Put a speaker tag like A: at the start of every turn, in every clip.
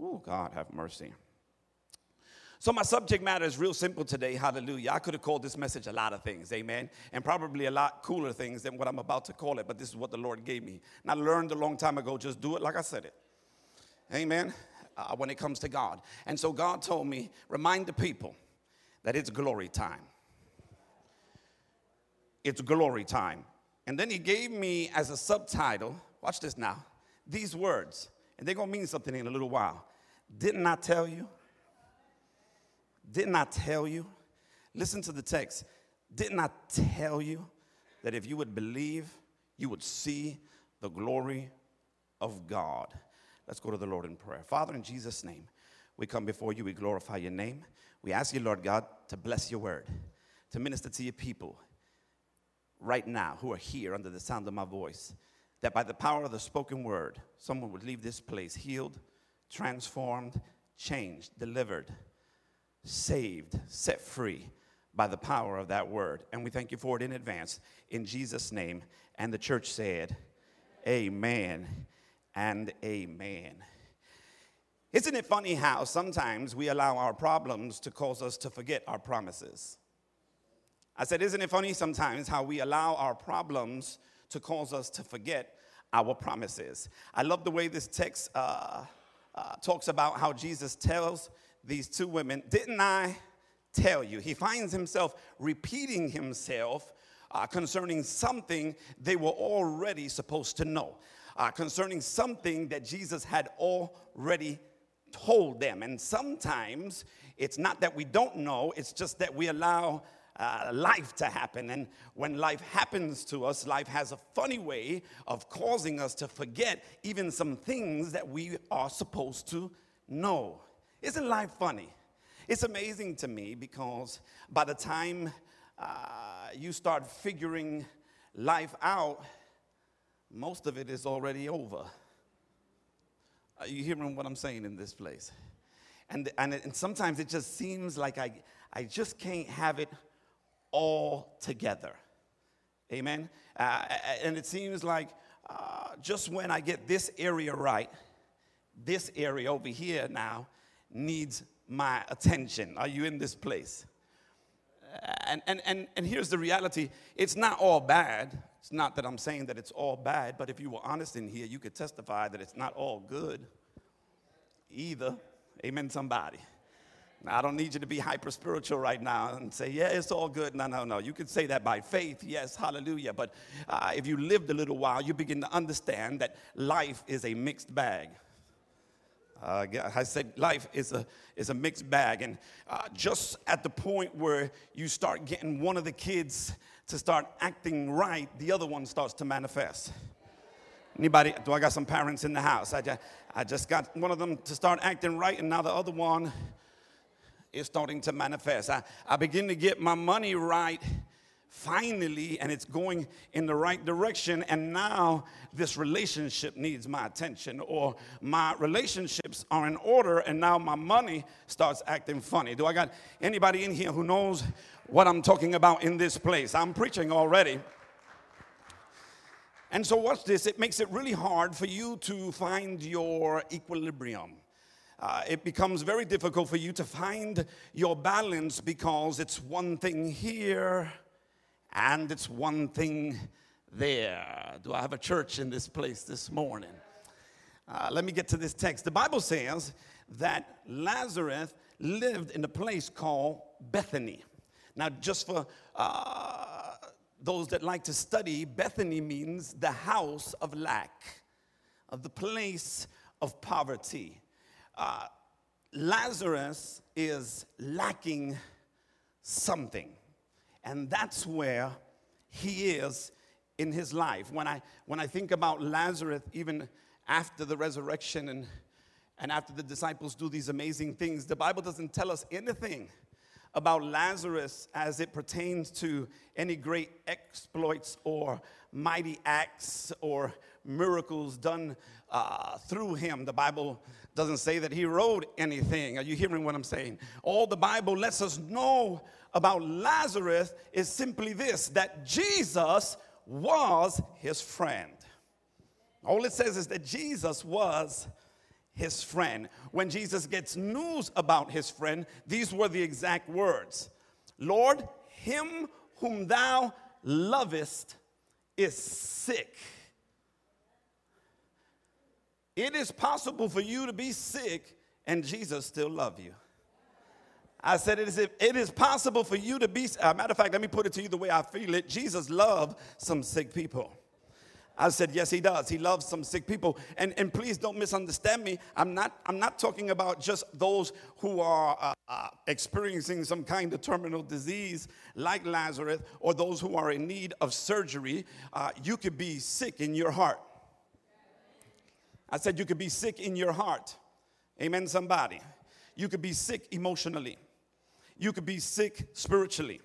A: Oh, God, have mercy. So, my subject matter is real simple today. Hallelujah. I could have called this message a lot of things, amen, and probably a lot cooler things than what I'm about to call it, but this is what the Lord gave me. And I learned a long time ago just do it like I said it, amen, uh, when it comes to God. And so, God told me, remind the people that it's glory time. It's glory time. And then He gave me as a subtitle, watch this now, these words, and they're gonna mean something in a little while. Didn't I tell you? Didn't I tell you? Listen to the text. Didn't I tell you that if you would believe, you would see the glory of God? Let's go to the Lord in prayer. Father, in Jesus' name, we come before you. We glorify your name. We ask you, Lord God, to bless your word, to minister to your people right now who are here under the sound of my voice, that by the power of the spoken word, someone would leave this place healed, transformed, changed, delivered saved, set free by the power of that word. And we thank you for it in advance. In Jesus' name. And the church said, Amen and amen. Isn't it funny how sometimes we allow our problems to cause us to forget our promises? I said, Isn't it funny sometimes how we allow our problems to cause us to forget our promises? I love the way this text uh, uh, talks about how Jesus tells these two women, Didn't I tell you? He finds himself repeating himself uh, concerning something they were already supposed to know, uh, concerning something that Jesus had already told them. And sometimes it's not that we don't know, it's just that we allow uh, life to happen. And when life happens to us, life has a funny way of causing us to forget even some things that we are supposed to know. Isn't life funny? It's amazing to me because by the time uh, you start figuring life out, most of it is already over. Are you hearing what I'm saying in this place? And, and, and sometimes it just seems like I, I just can't have it all together. Amen? Uh, and it seems like uh, just when I get this area right, this area over here now needs my attention. Are you in this place? And, and, and, and here's the reality it's not all bad. It's not that I'm saying that it's all bad, but if you were honest in here, you could testify that it's not all good either. Amen, somebody. I don't need you to be hyper spiritual right now and say, yeah, it's all good. No, no, no. You can say that by faith, yes, hallelujah. But uh, if you lived a little while, you begin to understand that life is a mixed bag. Uh, I said life is a, is a mixed bag. And uh, just at the point where you start getting one of the kids to start acting right, the other one starts to manifest. Anybody, do I got some parents in the house? I just, I just got one of them to start acting right, and now the other one is starting to manifest. I, I begin to get my money right finally and it's going in the right direction and now this relationship needs my attention or my relationships are in order and now my money starts acting funny. Do i got anybody in here who knows what i'm talking about in this place? I'm preaching already. And so watch this. It makes it really hard for you to find your equilibrium uh, it becomes very difficult for you to find your balance because it's one thing here and it's one thing there. Do I have a church in this place this morning? Uh, let me get to this text. The Bible says that Lazarus lived in a place called Bethany. Now, just for uh, those that like to study, Bethany means the house of lack, of the place of poverty. Uh, Lazarus is lacking something. And that's where he is in his life. When I, when I think about Lazarus, even after the resurrection and, and after the disciples do these amazing things, the Bible doesn't tell us anything about Lazarus as it pertains to any great exploits or mighty acts or miracles done uh, through him. The Bible doesn't say that he wrote anything. Are you hearing what I'm saying? All the Bible lets us know about Lazarus is simply this that Jesus was his friend. All it says is that Jesus was his friend. When Jesus gets news about his friend, these were the exact words Lord, him whom thou lovest is sick. It is possible for you to be sick and Jesus still love you. I said it is, it is possible for you to be, uh, matter of fact, let me put it to you the way I feel it. Jesus loved some sick people. I said, yes, he does. He loves some sick people. And, and please don't misunderstand me. I'm not, I'm not talking about just those who are uh, uh, experiencing some kind of terminal disease like Lazarus or those who are in need of surgery. Uh, you could be sick in your heart. I said you could be sick in your heart. Amen, somebody. You could be sick emotionally. You could be sick spiritually.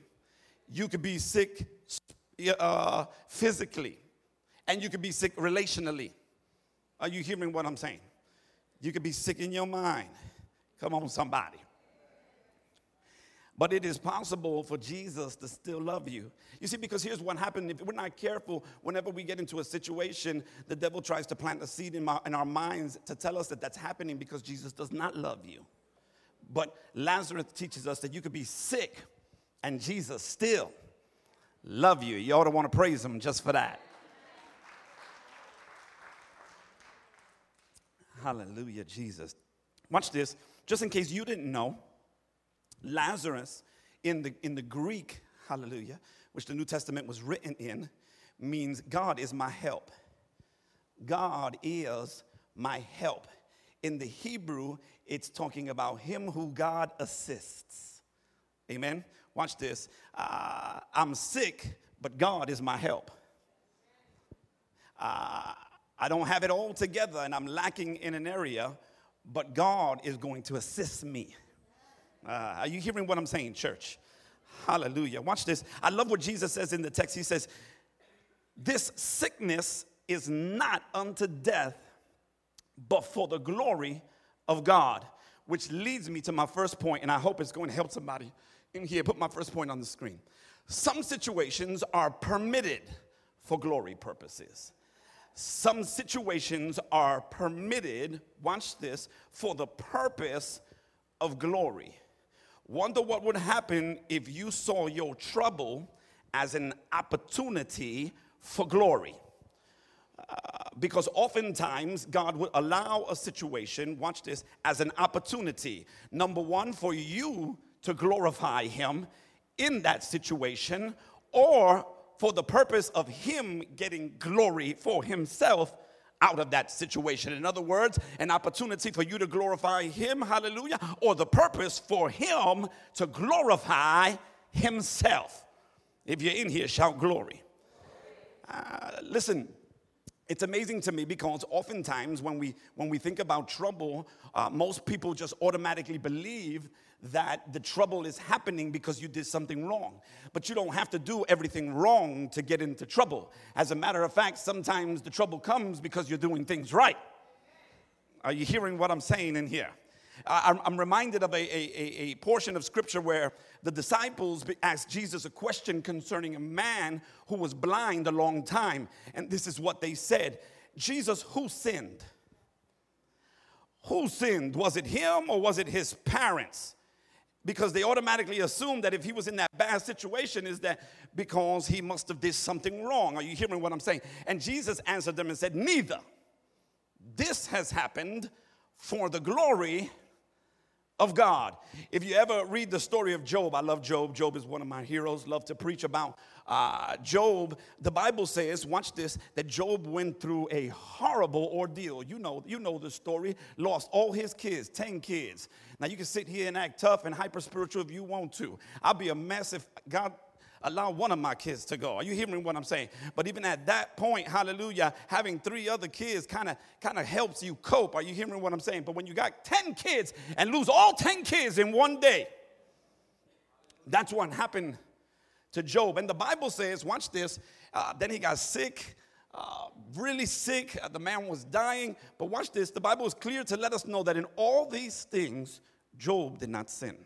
A: You could be sick uh, physically. And you could be sick relationally. Are you hearing what I'm saying? You could be sick in your mind. Come on, somebody. But it is possible for Jesus to still love you. You see, because here's what happened. If we're not careful, whenever we get into a situation, the devil tries to plant a seed in, my, in our minds to tell us that that's happening because Jesus does not love you. But Lazarus teaches us that you could be sick and Jesus still love you. You ought to want to praise him just for that. Hallelujah, Jesus. Watch this. Just in case you didn't know, Lazarus in the, in the Greek, hallelujah, which the New Testament was written in, means God is my help. God is my help. In the Hebrew, it's talking about him who God assists. Amen. Watch this. Uh, I'm sick, but God is my help. Uh, I don't have it all together and I'm lacking in an area, but God is going to assist me. Uh, are you hearing what I'm saying, church? Hallelujah. Watch this. I love what Jesus says in the text. He says, This sickness is not unto death, but for the glory of God. Which leads me to my first point, and I hope it's going to help somebody in here. Put my first point on the screen. Some situations are permitted for glory purposes. Some situations are permitted, watch this, for the purpose of glory. Wonder what would happen if you saw your trouble as an opportunity for glory. Uh, because oftentimes God would allow a situation, watch this, as an opportunity. Number one, for you to glorify Him in that situation, or for the purpose of Him getting glory for Himself out of that situation. In other words, an opportunity for you to glorify Him, hallelujah, or the purpose for Him to glorify Himself. If you're in here, shout glory. Uh, listen, it's amazing to me because oftentimes when we when we think about trouble uh, most people just automatically believe that the trouble is happening because you did something wrong. But you don't have to do everything wrong to get into trouble. As a matter of fact, sometimes the trouble comes because you're doing things right. Are you hearing what I'm saying in here? I'm reminded of a, a, a, portion of scripture where the disciples asked Jesus a question concerning a man who was blind a long time. And this is what they said Jesus, who sinned? Who sinned? Was it him or was it his parents? because they automatically assumed that if he was in that bad situation is that because he must have did something wrong are you hearing what i'm saying and jesus answered them and said neither this has happened for the glory of God. If you ever read the story of Job, I love Job. Job is one of my heroes. Love to preach about uh, Job. The Bible says, watch this, that Job went through a horrible ordeal. You know, you know the story. Lost all his kids, ten kids. Now you can sit here and act tough and hyper spiritual if you want to. I'll be a mess if God allow one of my kids to go. Are you hearing what I'm saying? But even at that point, hallelujah, having three other kids kind of kind of helps you cope. Are you hearing what I'm saying? But when you got 10 kids and lose all 10 kids in one day, that's what happened to Job. And the Bible says, watch this, uh, then he got sick. Uh, really sick. Uh, the man was dying. But watch this the Bible is clear to let us know that in all these things, Job did not sin.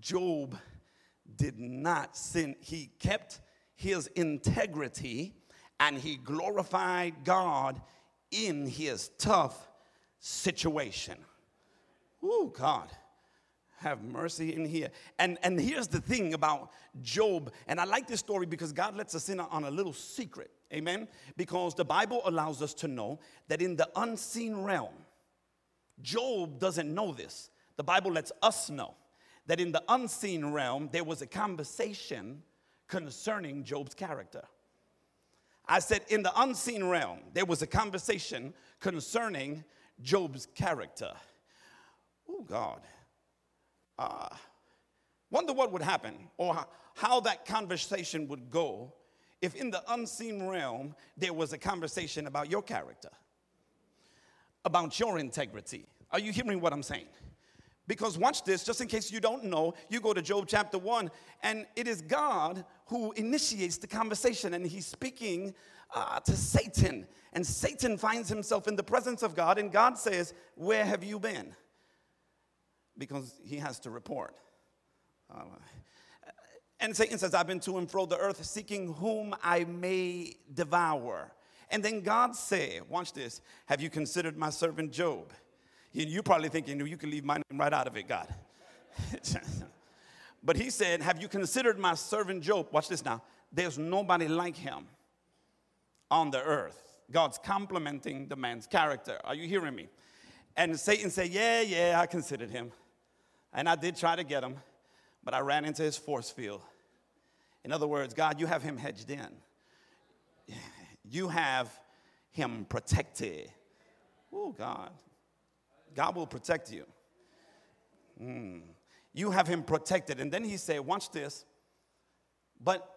A: Job did not sin. He kept his integrity and he glorified God in his tough situation. Oh, God. Have mercy in here. And, and here's the thing about Job. And I like this story because God lets us in on a little secret. Amen. Because the Bible allows us to know that in the unseen realm, Job doesn't know this. The Bible lets us know that in the unseen realm, there was a conversation concerning Job's character. I said, in the unseen realm, there was a conversation concerning Job's character. Oh, God. Uh, wonder what would happen or how that conversation would go if in the unseen realm there was a conversation about your character, about your integrity. Are you hearing what I'm saying? Because watch this, just in case you don't know, you go to Job chapter 1, and it is God who initiates the conversation, and he's speaking uh, to Satan. And Satan finds himself in the presence of God, and God says, Where have you been? Because he has to report. Uh, and Satan says, I've been to and fro the earth seeking whom I may devour. And then God said, Watch this, have you considered my servant Job? You're probably thinking, you can leave my name right out of it, God. but he said, Have you considered my servant Job? Watch this now. There's nobody like him on the earth. God's complimenting the man's character. Are you hearing me? And Satan said, Yeah, yeah, I considered him. And I did try to get him, but I ran into his force field. In other words, God, you have him hedged in, you have him protected. Oh, God. God will protect you. Mm. You have him protected. And then he said, Watch this. But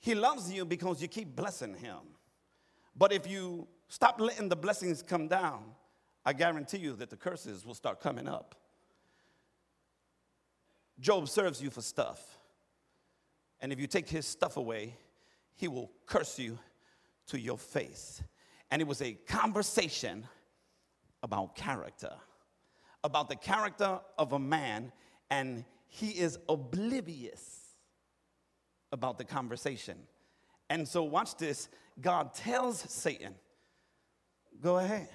A: he loves you because you keep blessing him. But if you stop letting the blessings come down, I guarantee you that the curses will start coming up. Job serves you for stuff. And if you take his stuff away, he will curse you to your face. And it was a conversation about character, about the character of a man, and he is oblivious about the conversation. And so, watch this God tells Satan, go ahead,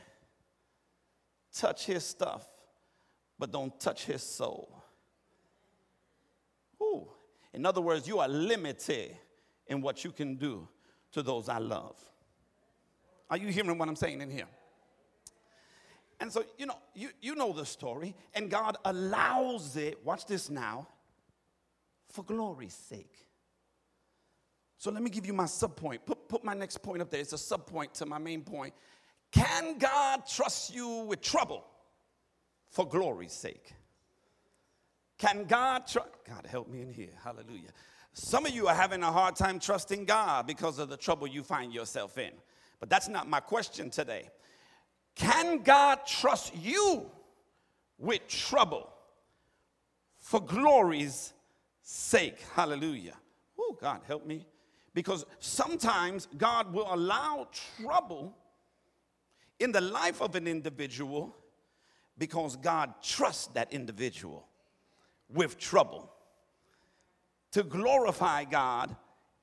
A: touch his stuff, but don't touch his soul. Ooh. In other words, you are limited in what you can do to those I love. Are you hearing what I'm saying in here? And so, you know, you, you know the story, and God allows it, watch this now, for glory's sake. So let me give you my sub point. Put, put my next point up there. It's a sub point to my main point. Can God trust you with trouble for glory's sake? Can God trust? God help me in here. Hallelujah. Some of you are having a hard time trusting God because of the trouble you find yourself in. But that's not my question today. Can God trust you with trouble for glory's sake? Hallelujah. Oh, God, help me. Because sometimes God will allow trouble in the life of an individual because God trusts that individual with trouble to glorify God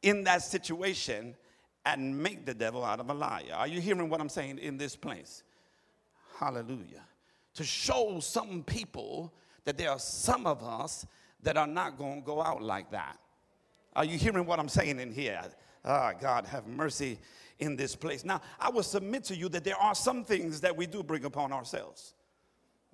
A: in that situation and make the devil out of a liar. Are you hearing what I'm saying in this place? Hallelujah. To show some people that there are some of us that are not going to go out like that. Are you hearing what I'm saying in here? Ah, God, have mercy in this place. Now, I will submit to you that there are some things that we do bring upon ourselves.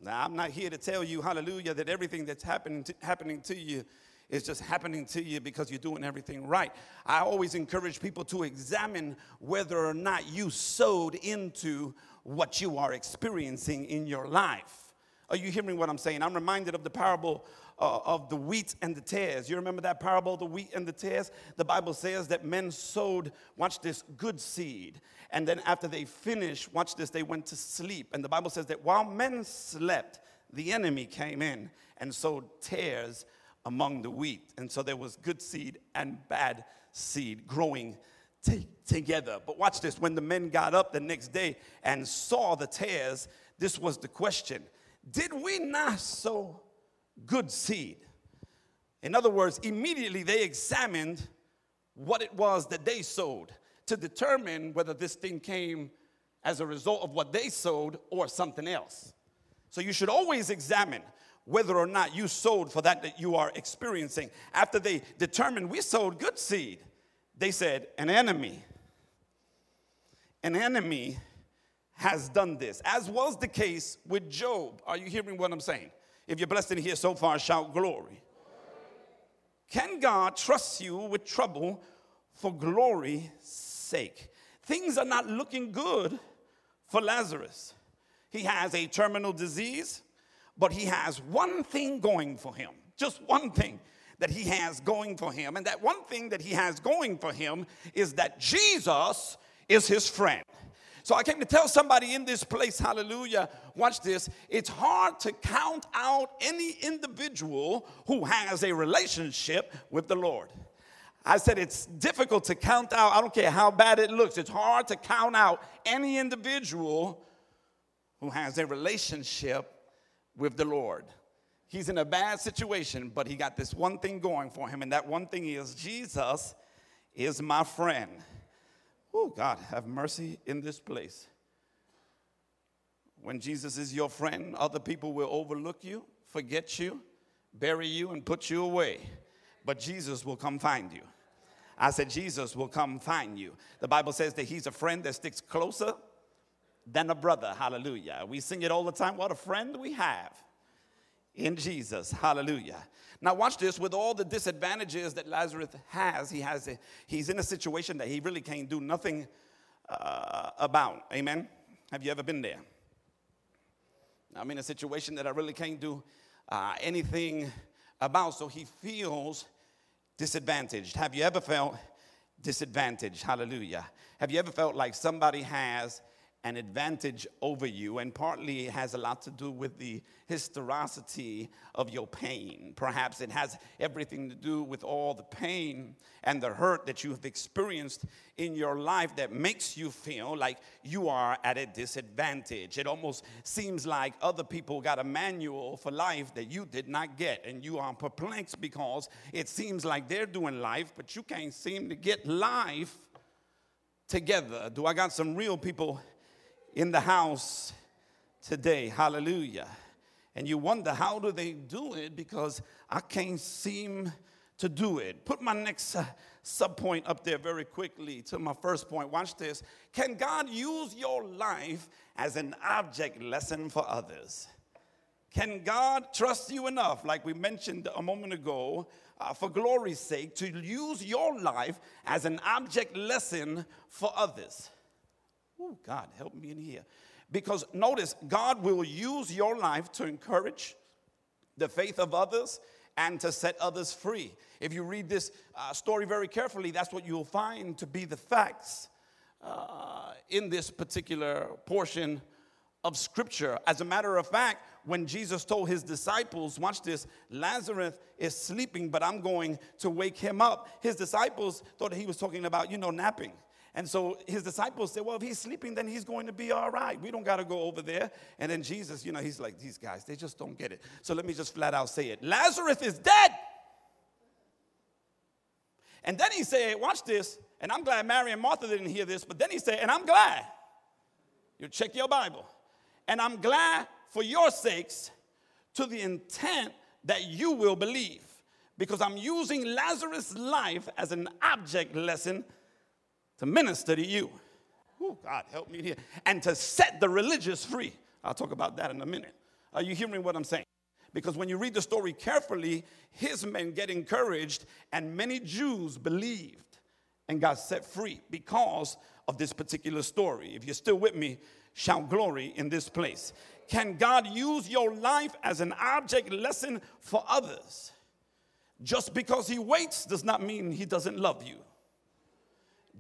A: Now, I'm not here to tell you, hallelujah, that everything that's happening to, happening to you is just happening to you because you're doing everything right. I always encourage people to examine whether or not you sowed into what you are experiencing in your life. Are you hearing what I'm saying? I'm reminded of the parable uh, of the wheat and the tares. You remember that parable, the wheat and the tares? The Bible says that men sowed, watch this, good seed. And then after they finished, watch this, they went to sleep. And the Bible says that while men slept, the enemy came in and sowed tares among the wheat. And so there was good seed and bad seed growing t- together. But watch this when the men got up the next day and saw the tares, this was the question Did we not sow good seed? In other words, immediately they examined what it was that they sowed to determine whether this thing came as a result of what they sowed or something else. So you should always examine whether or not you sowed for that that you are experiencing. After they determined we sowed good seed, they said, An enemy, an enemy has done this, as was the case with Job. Are you hearing what I'm saying? If you're blessed in here so far, shout glory. Can God trust you with trouble for glory's sake? Things are not looking good for Lazarus. He has a terminal disease, but he has one thing going for him. Just one thing that he has going for him. And that one thing that he has going for him is that Jesus is his friend. So I came to tell somebody in this place, hallelujah, watch this. It's hard to count out any individual who has a relationship with the Lord. I said it's difficult to count out, I don't care how bad it looks, it's hard to count out any individual who has a relationship with the Lord. He's in a bad situation, but he got this one thing going for him, and that one thing is Jesus is my friend. Oh, God, have mercy in this place. When Jesus is your friend, other people will overlook you, forget you, bury you, and put you away. But Jesus will come find you. I said, Jesus will come find you. The Bible says that He's a friend that sticks closer than a brother. Hallelujah. We sing it all the time. What a friend we have in Jesus. Hallelujah. Now, watch this with all the disadvantages that Lazarus has, he has a, he's in a situation that he really can't do nothing uh, about. Amen. Have you ever been there? I'm in a situation that I really can't do uh, anything about, so he feels disadvantaged. Have you ever felt disadvantaged? Hallelujah. Have you ever felt like somebody has an advantage over you, and partly it has a lot to do with the historicity of your pain. Perhaps it has everything to do with all the pain and the hurt that you have experienced in your life that makes you feel like you are at a disadvantage. It almost seems like other people got a manual for life that you did not get, and you are perplexed because it seems like they're doing life, but you can't seem to get life together. Do I got some real people? In the house today. Hallelujah. And you wonder, how do they do it? Because I can't seem to do it. Put my next uh, sub point up there very quickly to my first point. Watch this. Can God use your life as an object lesson for others? Can God trust you enough, like we mentioned a moment ago, uh, for glory's sake, to use your life as an object lesson for others? Oh, God, help me in here. Because notice, God will use your life to encourage the faith of others and to set others free. If you read this uh, story very carefully, that's what you'll find to be the facts uh, in this particular portion of Scripture. As a matter of fact, when Jesus told his disciples, watch this, Lazarus is sleeping, but I'm going to wake him up. His disciples thought he was talking about, you know, napping. And so his disciples said, Well, if he's sleeping, then he's going to be all right. We don't got to go over there. And then Jesus, you know, he's like, These guys, they just don't get it. So let me just flat out say it Lazarus is dead. And then he said, Watch this. And I'm glad Mary and Martha didn't hear this, but then he said, And I'm glad. You check your Bible. And I'm glad for your sakes to the intent that you will believe. Because I'm using Lazarus' life as an object lesson to minister to you. Oh, God, help me here. And to set the religious free. I'll talk about that in a minute. Are you hearing what I'm saying? Because when you read the story carefully, his men get encouraged, and many Jews believed and got set free because of this particular story. If you're still with me, shout glory in this place. Can God use your life as an object lesson for others? Just because he waits does not mean he doesn't love you.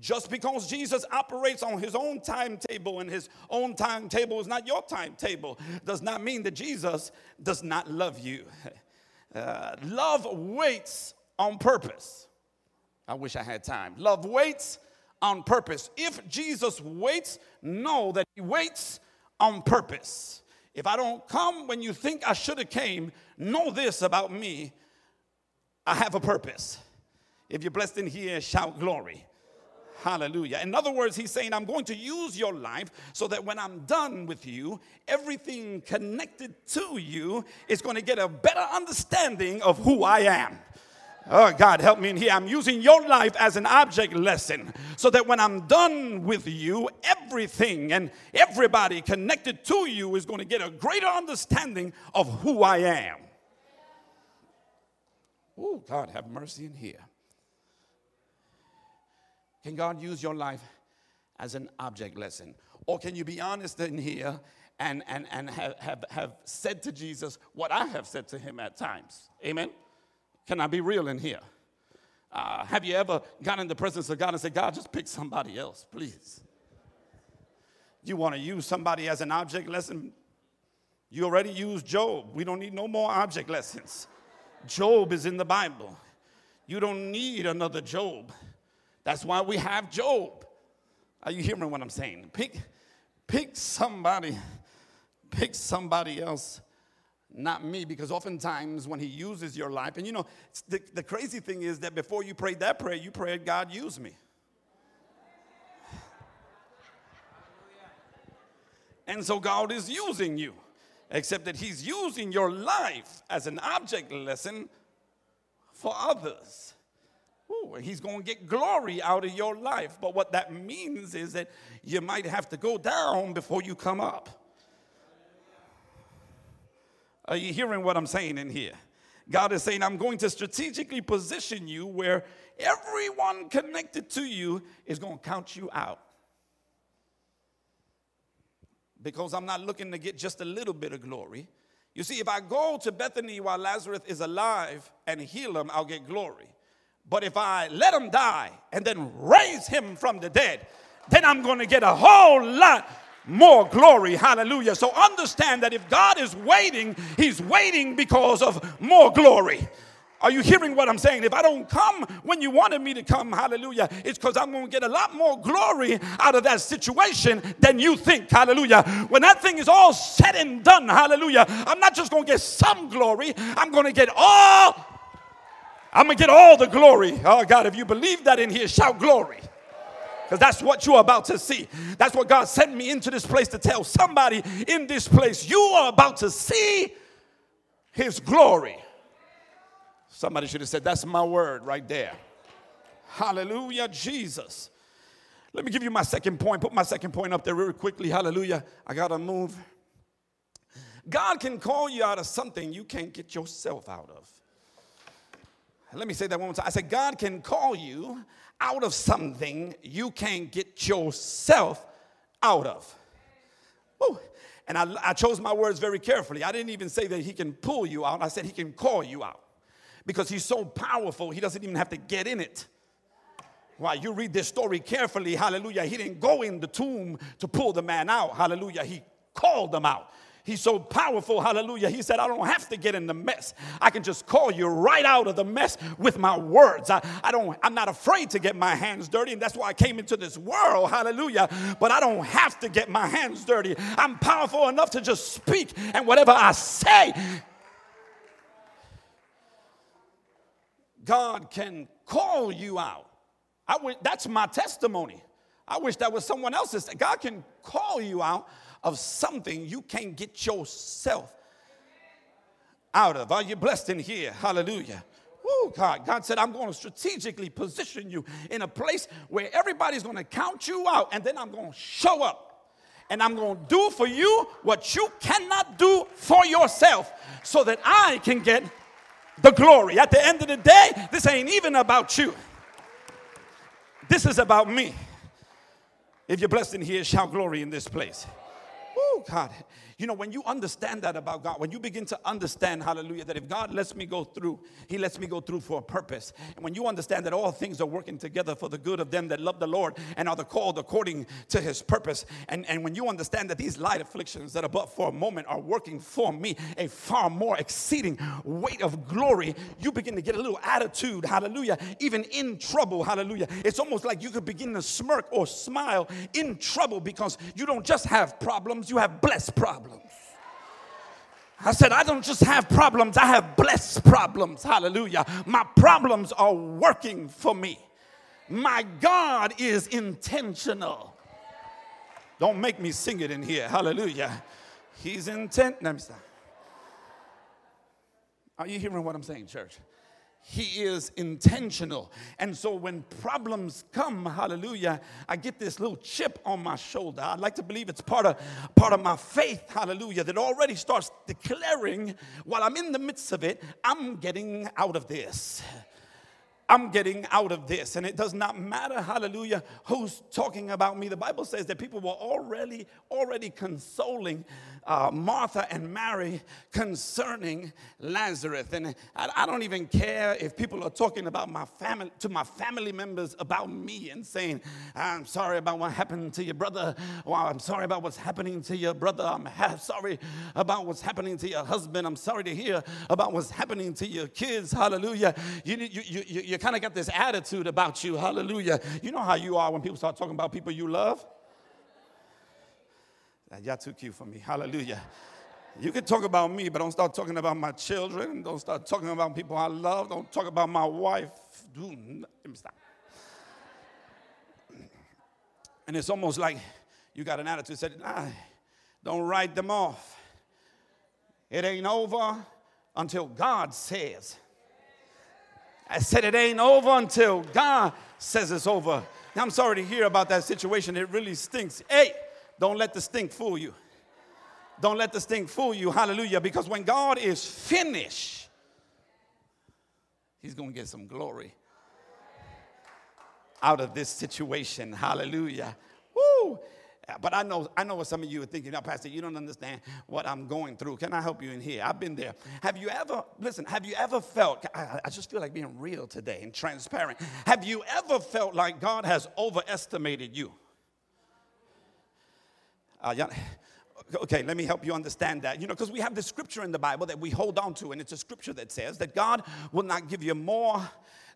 A: Just because Jesus operates on his own timetable and his own timetable is not your timetable does not mean that Jesus does not love you. Uh, love waits on purpose. I wish I had time. Love waits on purpose. If Jesus waits, know that he waits on purpose. If I don't come when you think I should have came, know this about me. I have a purpose. If you're blessed in here, shout glory. Hallelujah. In other words, he's saying, I'm going to use your life so that when I'm done with you, everything connected to you is going to get a better understanding of who I am. Oh, God, help me in here. I'm using your life as an object lesson so that when I'm done with you, everything and everybody connected to you is going to get a greater understanding of who I am. Oh, God, have mercy in here. Can God use your life as an object lesson? Or can you be honest in here and, and, and have, have, have said to Jesus what I have said to him at times? Amen? Can I be real in here? Uh, have you ever gone in the presence of God and said, God, just pick somebody else, please? You want to use somebody as an object lesson? You already used Job. We don't need no more object lessons. Job is in the Bible. You don't need another Job. That's why we have Job. Are you hearing what I'm saying? Pick, pick somebody, pick somebody else, not me, because oftentimes when he uses your life, and you know, the, the crazy thing is that before you prayed that prayer, you prayed, God, use me. And so God is using you, except that He's using your life as an object lesson for others. Ooh, he's going to get glory out of your life. But what that means is that you might have to go down before you come up. Are you hearing what I'm saying in here? God is saying, I'm going to strategically position you where everyone connected to you is going to count you out. Because I'm not looking to get just a little bit of glory. You see, if I go to Bethany while Lazarus is alive and heal him, I'll get glory. But if I let him die and then raise him from the dead, then I'm going to get a whole lot more glory. Hallelujah. So understand that if God is waiting, he's waiting because of more glory. Are you hearing what I'm saying? If I don't come when you wanted me to come, hallelujah, it's because I'm going to get a lot more glory out of that situation than you think, hallelujah. When that thing is all said and done, hallelujah, I'm not just going to get some glory, I'm going to get all I'm going to get all the glory. Oh, God, if you believe that in here, shout glory. Because that's what you're about to see. That's what God sent me into this place to tell somebody in this place. You are about to see His glory. Somebody should have said, That's my word right there. Hallelujah, Jesus. Let me give you my second point. Put my second point up there really quickly. Hallelujah. I got to move. God can call you out of something you can't get yourself out of. Let me say that one more time. I said, God can call you out of something you can't get yourself out of. Ooh. And I, I chose my words very carefully. I didn't even say that He can pull you out, I said He can call you out. Because He's so powerful, He doesn't even have to get in it. Why, you read this story carefully, hallelujah. He didn't go in the tomb to pull the man out, hallelujah. He called them out. He's so powerful. Hallelujah. He said, I don't have to get in the mess. I can just call you right out of the mess with my words. I, I don't, I'm not afraid to get my hands dirty, and that's why I came into this world. Hallelujah. But I don't have to get my hands dirty. I'm powerful enough to just speak, and whatever I say, God can call you out. I w- that's my testimony. I wish that was someone else's. God can call you out of something you can't get yourself out of. Are you blessed in here? Hallelujah. Oh God. God said, I'm going to strategically position you in a place where everybody's going to count you out, and then I'm going to show up. And I'm going to do for you what you cannot do for yourself so that I can get the glory. At the end of the day, this ain't even about you, this is about me. If you're blessed in here, shout glory in this place. Oh, God. You know, when you understand that about God, when you begin to understand, hallelujah, that if God lets me go through, He lets me go through for a purpose. And when you understand that all things are working together for the good of them that love the Lord and are the called according to His purpose, and, and when you understand that these light afflictions that are but for a moment are working for me a far more exceeding weight of glory, you begin to get a little attitude, hallelujah, even in trouble, hallelujah. It's almost like you could begin to smirk or smile in trouble because you don't just have problems, you have blessed problems problems. I said, I don't just have problems, I have blessed problems. Hallelujah. My problems are working for me. My God is intentional. Don't make me sing it in here. Hallelujah. He's intent. Let me stop. Are you hearing what I'm saying, church? He is intentional. And so when problems come, hallelujah, I get this little chip on my shoulder. I'd like to believe it's part of part of my faith, hallelujah, that already starts declaring while I'm in the midst of it, I'm getting out of this. I'm getting out of this. And it does not matter, hallelujah, who's talking about me. The Bible says that people were already, already consoling uh, Martha and Mary concerning Lazarus. And I, I, don't even care if people are talking about my family, to my family members about me and saying, I'm sorry about what happened to your brother, or I'm sorry about what's happening to your brother. I'm ha- sorry about what's happening to your husband. I'm sorry to hear about what's happening to your kids. Hallelujah. You, you, you, you, you kind of got this attitude about you. Hallelujah. You know how you are when people start talking about people you love? Y'all too cute for me. Hallelujah. You can talk about me, but don't start talking about my children. Don't start talking about people I love. Don't talk about my wife. let me stop. And it's almost like you got an attitude said, nah, don't write them off. It ain't over until God says. I said it ain't over until God says it's over. Now, I'm sorry to hear about that situation. It really stinks. Hey, don't let the stink fool you. Don't let the stink fool you. Hallelujah. Because when God is finished, He's going to get some glory out of this situation. Hallelujah. Woo. But I know, I know what some of you are thinking. Now, Pastor, you don't understand what I'm going through. Can I help you in here? I've been there. Have you ever, listen, have you ever felt, I, I just feel like being real today and transparent. Have you ever felt like God has overestimated you? Uh, yeah. Okay, let me help you understand that. You know, because we have this scripture in the Bible that we hold on to, and it's a scripture that says that God will not give you more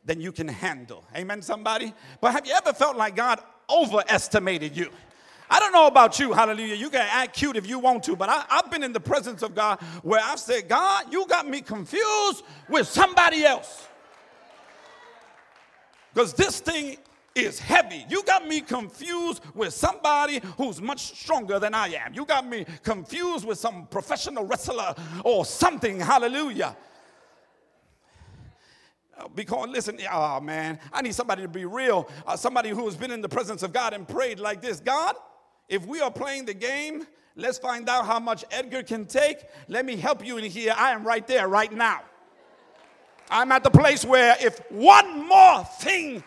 A: than you can handle. Amen, somebody? But have you ever felt like God overestimated you? I don't know about you, hallelujah. You can act cute if you want to, but I, have been in the presence of God where I've said, God, you got me confused with somebody else. Because this thing is heavy. You got me confused with somebody who's much stronger than I am. You got me confused with some professional wrestler or something. Hallelujah. Because, listen, oh man, I need somebody to be real. Uh, somebody who has been in the presence of God and prayed like this God, if we are playing the game, let's find out how much Edgar can take. Let me help you in here. I am right there right now. I'm at the place where if one more thing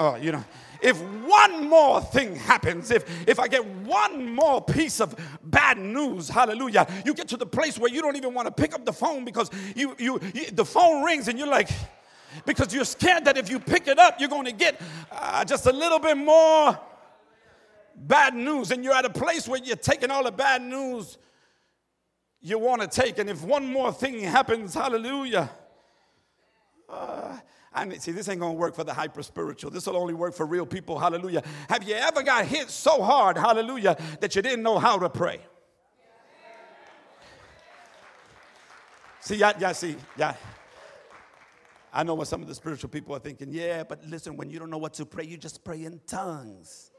A: oh, you know, if one more thing happens, if, if I get one more piece of bad news, hallelujah, you get to the place where you don't even want to pick up the phone because you, you, you the phone rings and you're like, because you're scared that if you pick it up, you're going to get uh, just a little bit more bad news. And you're at a place where you're taking all the bad news you want to take. And if one more thing happens, hallelujah. Uh, I see, this ain't gonna work for the hyper spiritual. This will only work for real people. Hallelujah. Have you ever got hit so hard, hallelujah, that you didn't know how to pray? See, yeah, yeah, see, yeah. I know what some of the spiritual people are thinking. Yeah, but listen, when you don't know what to pray, you just pray in tongues.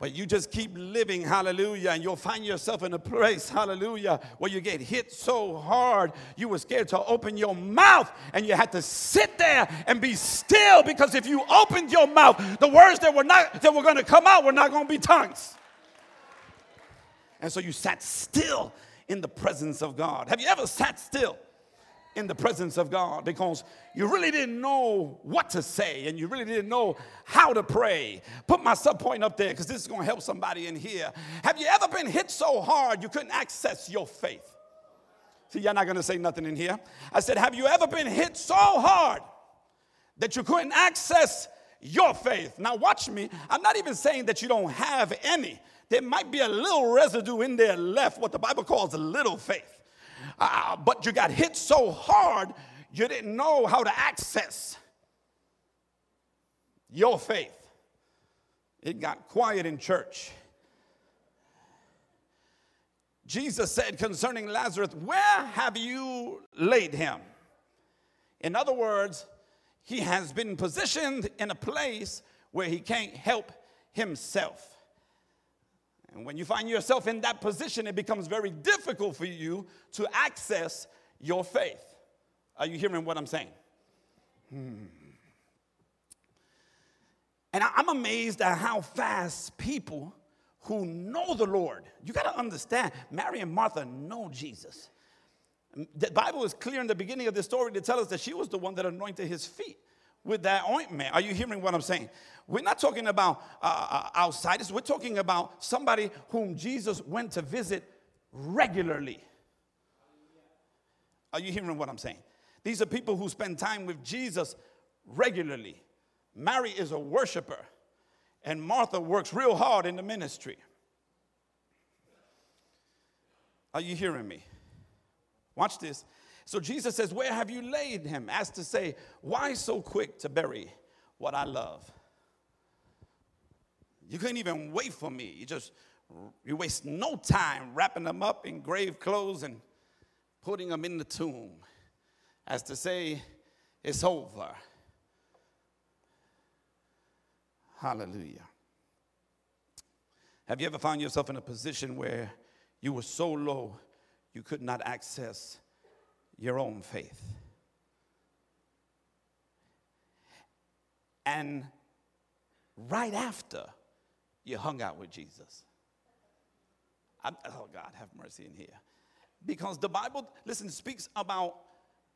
A: But you just keep living, hallelujah, and you'll find yourself in a place, hallelujah, where you get hit so hard you were scared to open your mouth and you had to sit there and be still because if you opened your mouth, the words that were not that were going to come out were not going to be tongues. And so you sat still in the presence of God. Have you ever sat still? In the presence of God because you really didn't know what to say and you really didn't know how to pray. Put my sub point up there because this is going to help somebody in here. Have you ever been hit so hard you couldn't access your faith? See, you're not going to say nothing in here. I said, Have you ever been hit so hard that you couldn't access your faith? Now, watch me. I'm not even saying that you don't have any. There might be a little residue in there left, what the Bible calls little faith. Uh, but you got hit so hard, you didn't know how to access your faith. It got quiet in church. Jesus said concerning Lazarus, Where have you laid him? In other words, he has been positioned in a place where he can't help himself. And when you find yourself in that position, it becomes very difficult for you to access your faith. Are you hearing what I'm saying? Hmm. And I'm amazed at how fast people who know the Lord, you got to understand, Mary and Martha know Jesus. The Bible is clear in the beginning of the story to tell us that she was the one that anointed his feet with that ointment. Are you hearing what I'm saying? We're not talking about uh, uh outsiders, we're talking about somebody whom Jesus went to visit regularly. Are you hearing what I'm saying? These are people who spend time with Jesus regularly. Mary is a worshiper, and Martha works real hard in the ministry. Are you hearing me? Watch this. So Jesus says, Where have you laid him? As to say, Why so quick to bury what I love? You couldn't even wait for me. You just, you waste no time wrapping them up in grave clothes and putting them in the tomb. As to say, It's over. Hallelujah. Have you ever found yourself in a position where you were so low you could not access your own faith? And right after you hung out with Jesus. I, oh, God, have mercy in here. Because the Bible, listen, speaks about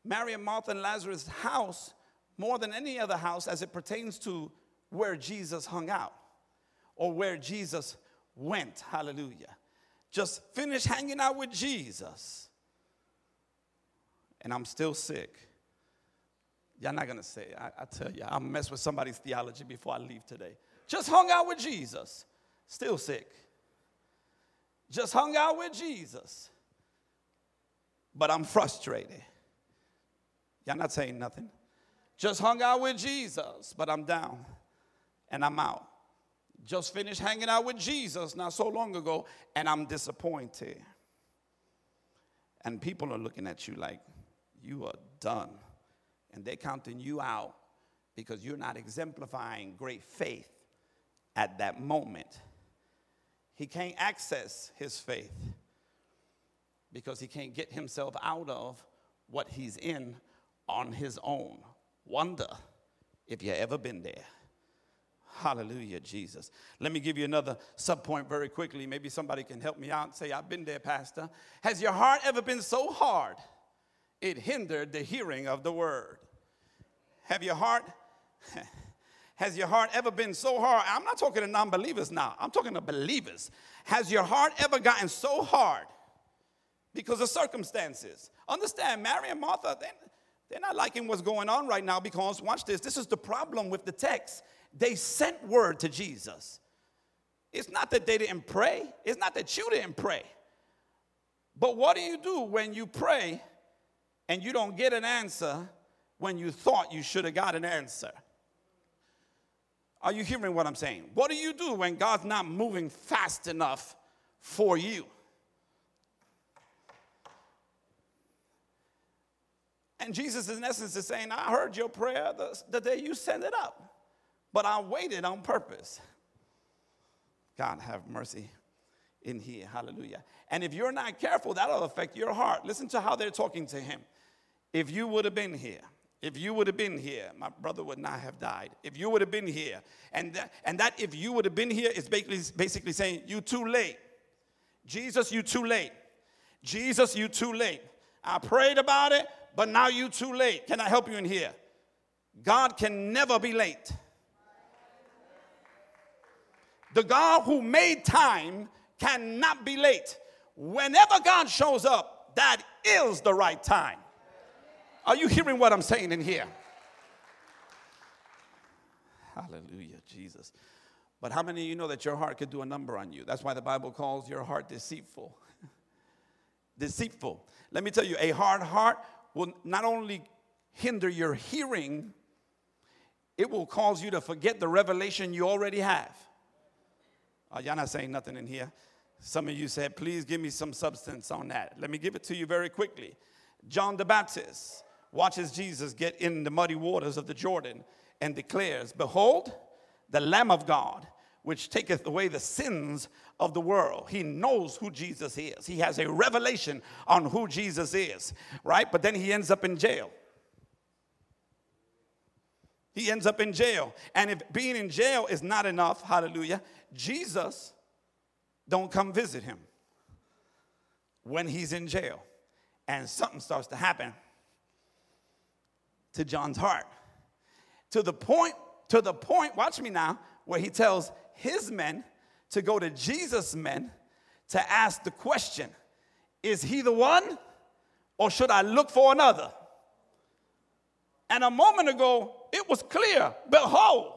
A: Mary and Martha and Lazarus' house more than any other house as it pertains to where Jesus hung out or where Jesus went. Hallelujah. Just finish hanging out with Jesus. And I'm still sick. Y'all not gonna say, I, I tell you, I'll mess with somebody's theology before I leave today. Just hung out with Jesus, still sick. Just hung out with Jesus, but I'm frustrated. Y'all not saying nothing. Just hung out with Jesus, but I'm down and I'm out. Just finished hanging out with Jesus not so long ago, and I'm disappointed. And people are looking at you like, you are done. And they're counting you out because you're not exemplifying great faith at that moment. He can't access his faith because he can't get himself out of what he's in on his own. Wonder if you ever been there. Hallelujah, Jesus. Let me give you another subpoint very quickly. Maybe somebody can help me out and say, I've been there, Pastor. Has your heart ever been so hard it hindered the hearing of the word? Have your heart, has your heart ever been so hard? I'm not talking to non believers now, I'm talking to believers. Has your heart ever gotten so hard because of circumstances? Understand, Mary and Martha, they, they're not liking what's going on right now because, watch this, this is the problem with the text they sent word to Jesus. It's not that they didn't pray, it's not that you didn't pray. But what do you do when you pray and you don't get an answer when you thought you should have got an answer? Are you hearing what I'm saying? What do you do when God's not moving fast enough for you? And Jesus, in essence, is saying, I heard your prayer the, the day you sent it up but I waited on purpose. God have mercy in here. Hallelujah. And if you're not careful, that'll affect your heart. Listen to how they're talking to him. If you would have been here, if you would have been here, my brother would not have died. If you would have been here, and that, and that if you would have been here is basically, basically saying, you too late. Jesus, you too late. Jesus, you too late. I prayed about it, but now you too late. Can I help you in here? God can never be late. The God who made time cannot be late. Whenever God shows up, that is the right time. Are you hearing what I'm saying in here? Hallelujah, Jesus. But how many of you know that your heart could do a number on you? That's why the Bible calls your heart deceitful. deceitful. Let me tell you, a hard heart will not only hinder your hearing, it will cause you to forget the revelation you already have. Uh, y'all not saying nothing in here. Some of you said, please give me some substance on that. Let me give it to you very quickly. John the Baptist watches Jesus get in the muddy waters of the Jordan and declares, Behold, the Lamb of God, which taketh away the sins of the world. He knows who Jesus is. He has a revelation on who Jesus is, right? But then he ends up in jail. He ends up in jail. And if being in jail is not enough, hallelujah, Jesus don't come visit him when he's in jail. And something starts to happen to John's heart. To the point, to the point, watch me now, where he tells his men to go to Jesus' men to ask the question Is he the one, or should I look for another? And a moment ago, it was clear Behold,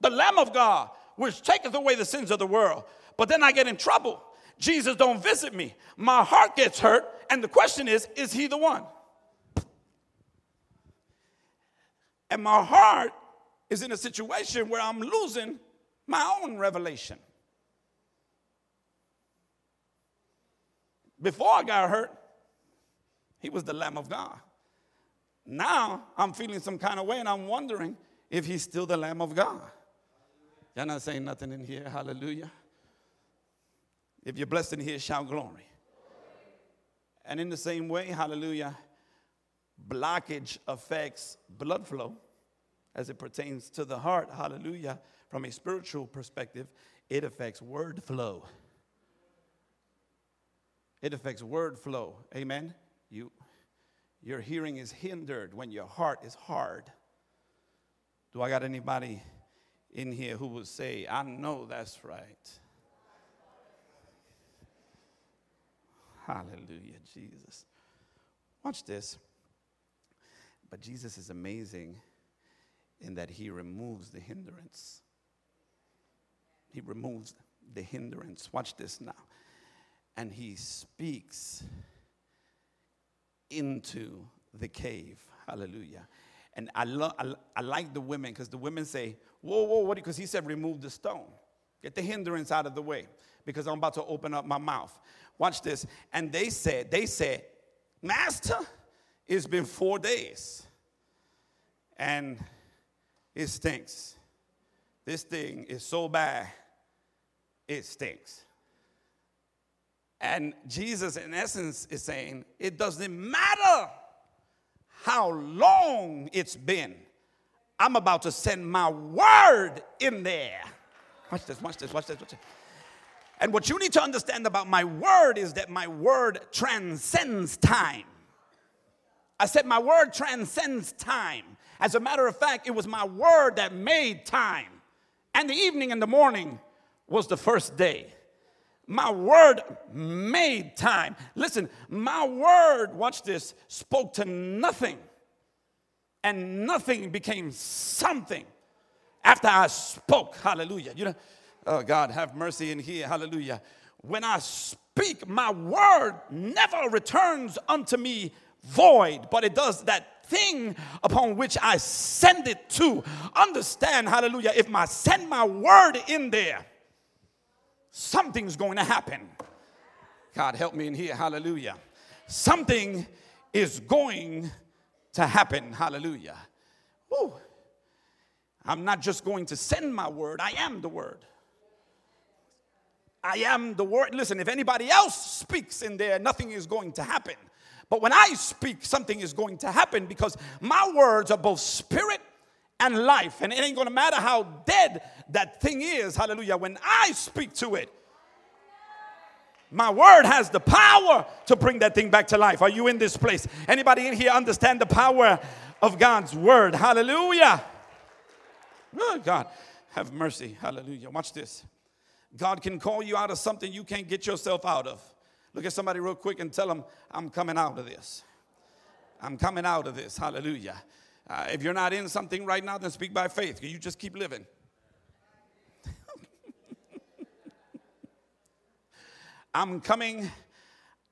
A: the Lamb of God, which taketh away the sins of the world. But then I get in trouble. Jesus don't visit me. My heart gets hurt. And the question is, is he the one? And my heart is in a situation where I'm losing my own revelation. Before I got hurt, he was the Lamb of God. Now I'm feeling some kind of way and I'm wondering if he's still the Lamb of God. Y'all not saying nothing in here. Hallelujah. If you're blessed in here, shout glory. And in the same way, hallelujah, blockage affects blood flow as it pertains to the heart. Hallelujah. From a spiritual perspective, it affects word flow. It affects word flow. Amen. You your hearing is hindered when your heart is hard. Do I got anybody in here who would say, I know that's right? Hallelujah, Jesus. Watch this. But Jesus is amazing in that he removes the hindrance. He removes the hindrance. Watch this now. And he speaks into the cave. Hallelujah. And I, lo- I, I like the women because the women say, Whoa, whoa, what? Because he said, Remove the stone. Get the hindrance out of the way because I'm about to open up my mouth. Watch this. And they said, They said, Master, it's been four days and it stinks. This thing is so bad, it stinks. And Jesus, in essence, is saying, it doesn't matter how long it's been. I'm about to send my word in there. Watch this, watch this, watch this, watch this. And what you need to understand about my word is that my word transcends time. I said, my word transcends time. As a matter of fact, it was my word that made time. And the evening and the morning was the first day. My word made time. Listen, my word, watch this, spoke to nothing. And nothing became something after I spoke. Hallelujah. You know, oh God, have mercy in here. Hallelujah. When I speak, my word never returns unto me void, but it does that thing upon which I send it to. Understand, hallelujah, if I send my word in there, something's going to happen. God, help me in here. Hallelujah. Something is going to happen. Hallelujah. Woo. I'm not just going to send my word, I am the word. I am the word. Listen, if anybody else speaks in there, nothing is going to happen. But when I speak, something is going to happen because my words are both spirit and life. And it ain't gonna matter how dead that thing is, hallelujah, when I speak to it. My word has the power to bring that thing back to life. Are you in this place? Anybody in here understand the power of God's word? Hallelujah. Oh, God, have mercy. Hallelujah. Watch this. God can call you out of something you can't get yourself out of. Look at somebody real quick and tell them, I'm coming out of this. I'm coming out of this. Hallelujah. Uh, if you're not in something right now, then speak by faith. You just keep living. I'm coming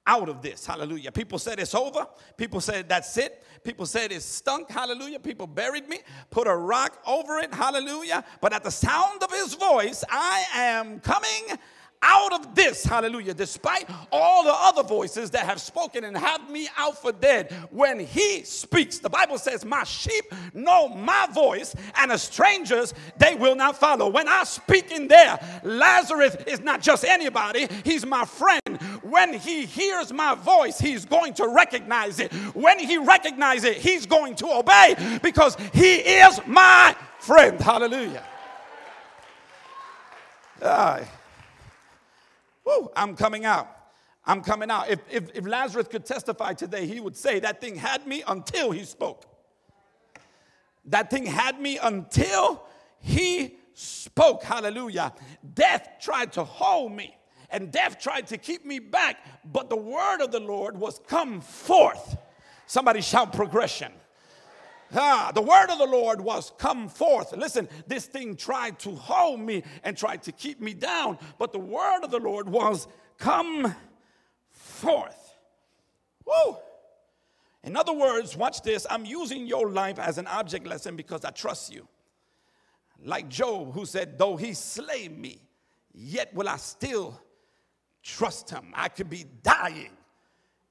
A: out of this. Hallelujah. People said it's over. People said that's it. People said it stunk. Hallelujah. People buried me, put a rock over it. Hallelujah. But at the sound of his voice, I am coming out of this, hallelujah, despite all the other voices that have spoken and have me out for dead, when he speaks, the Bible says, My sheep know my voice, and as strangers they will not follow. When I speak in there, Lazarus is not just anybody, he's my friend. When he hears my voice, he's going to recognize it. When he recognizes it, he's going to obey because he is my friend. Hallelujah. Uh, I'm coming out. I'm coming out. If, if, if Lazarus could testify today, he would say, That thing had me until he spoke. That thing had me until he spoke. Hallelujah. Death tried to hold me, and death tried to keep me back, but the word of the Lord was come forth. Somebody shout progression. Ah, the word of the Lord was come forth. Listen, this thing tried to hold me and tried to keep me down, but the word of the Lord was come forth. Woo! In other words, watch this. I'm using your life as an object lesson because I trust you. Like Job, who said, Though he slay me, yet will I still trust him. I could be dying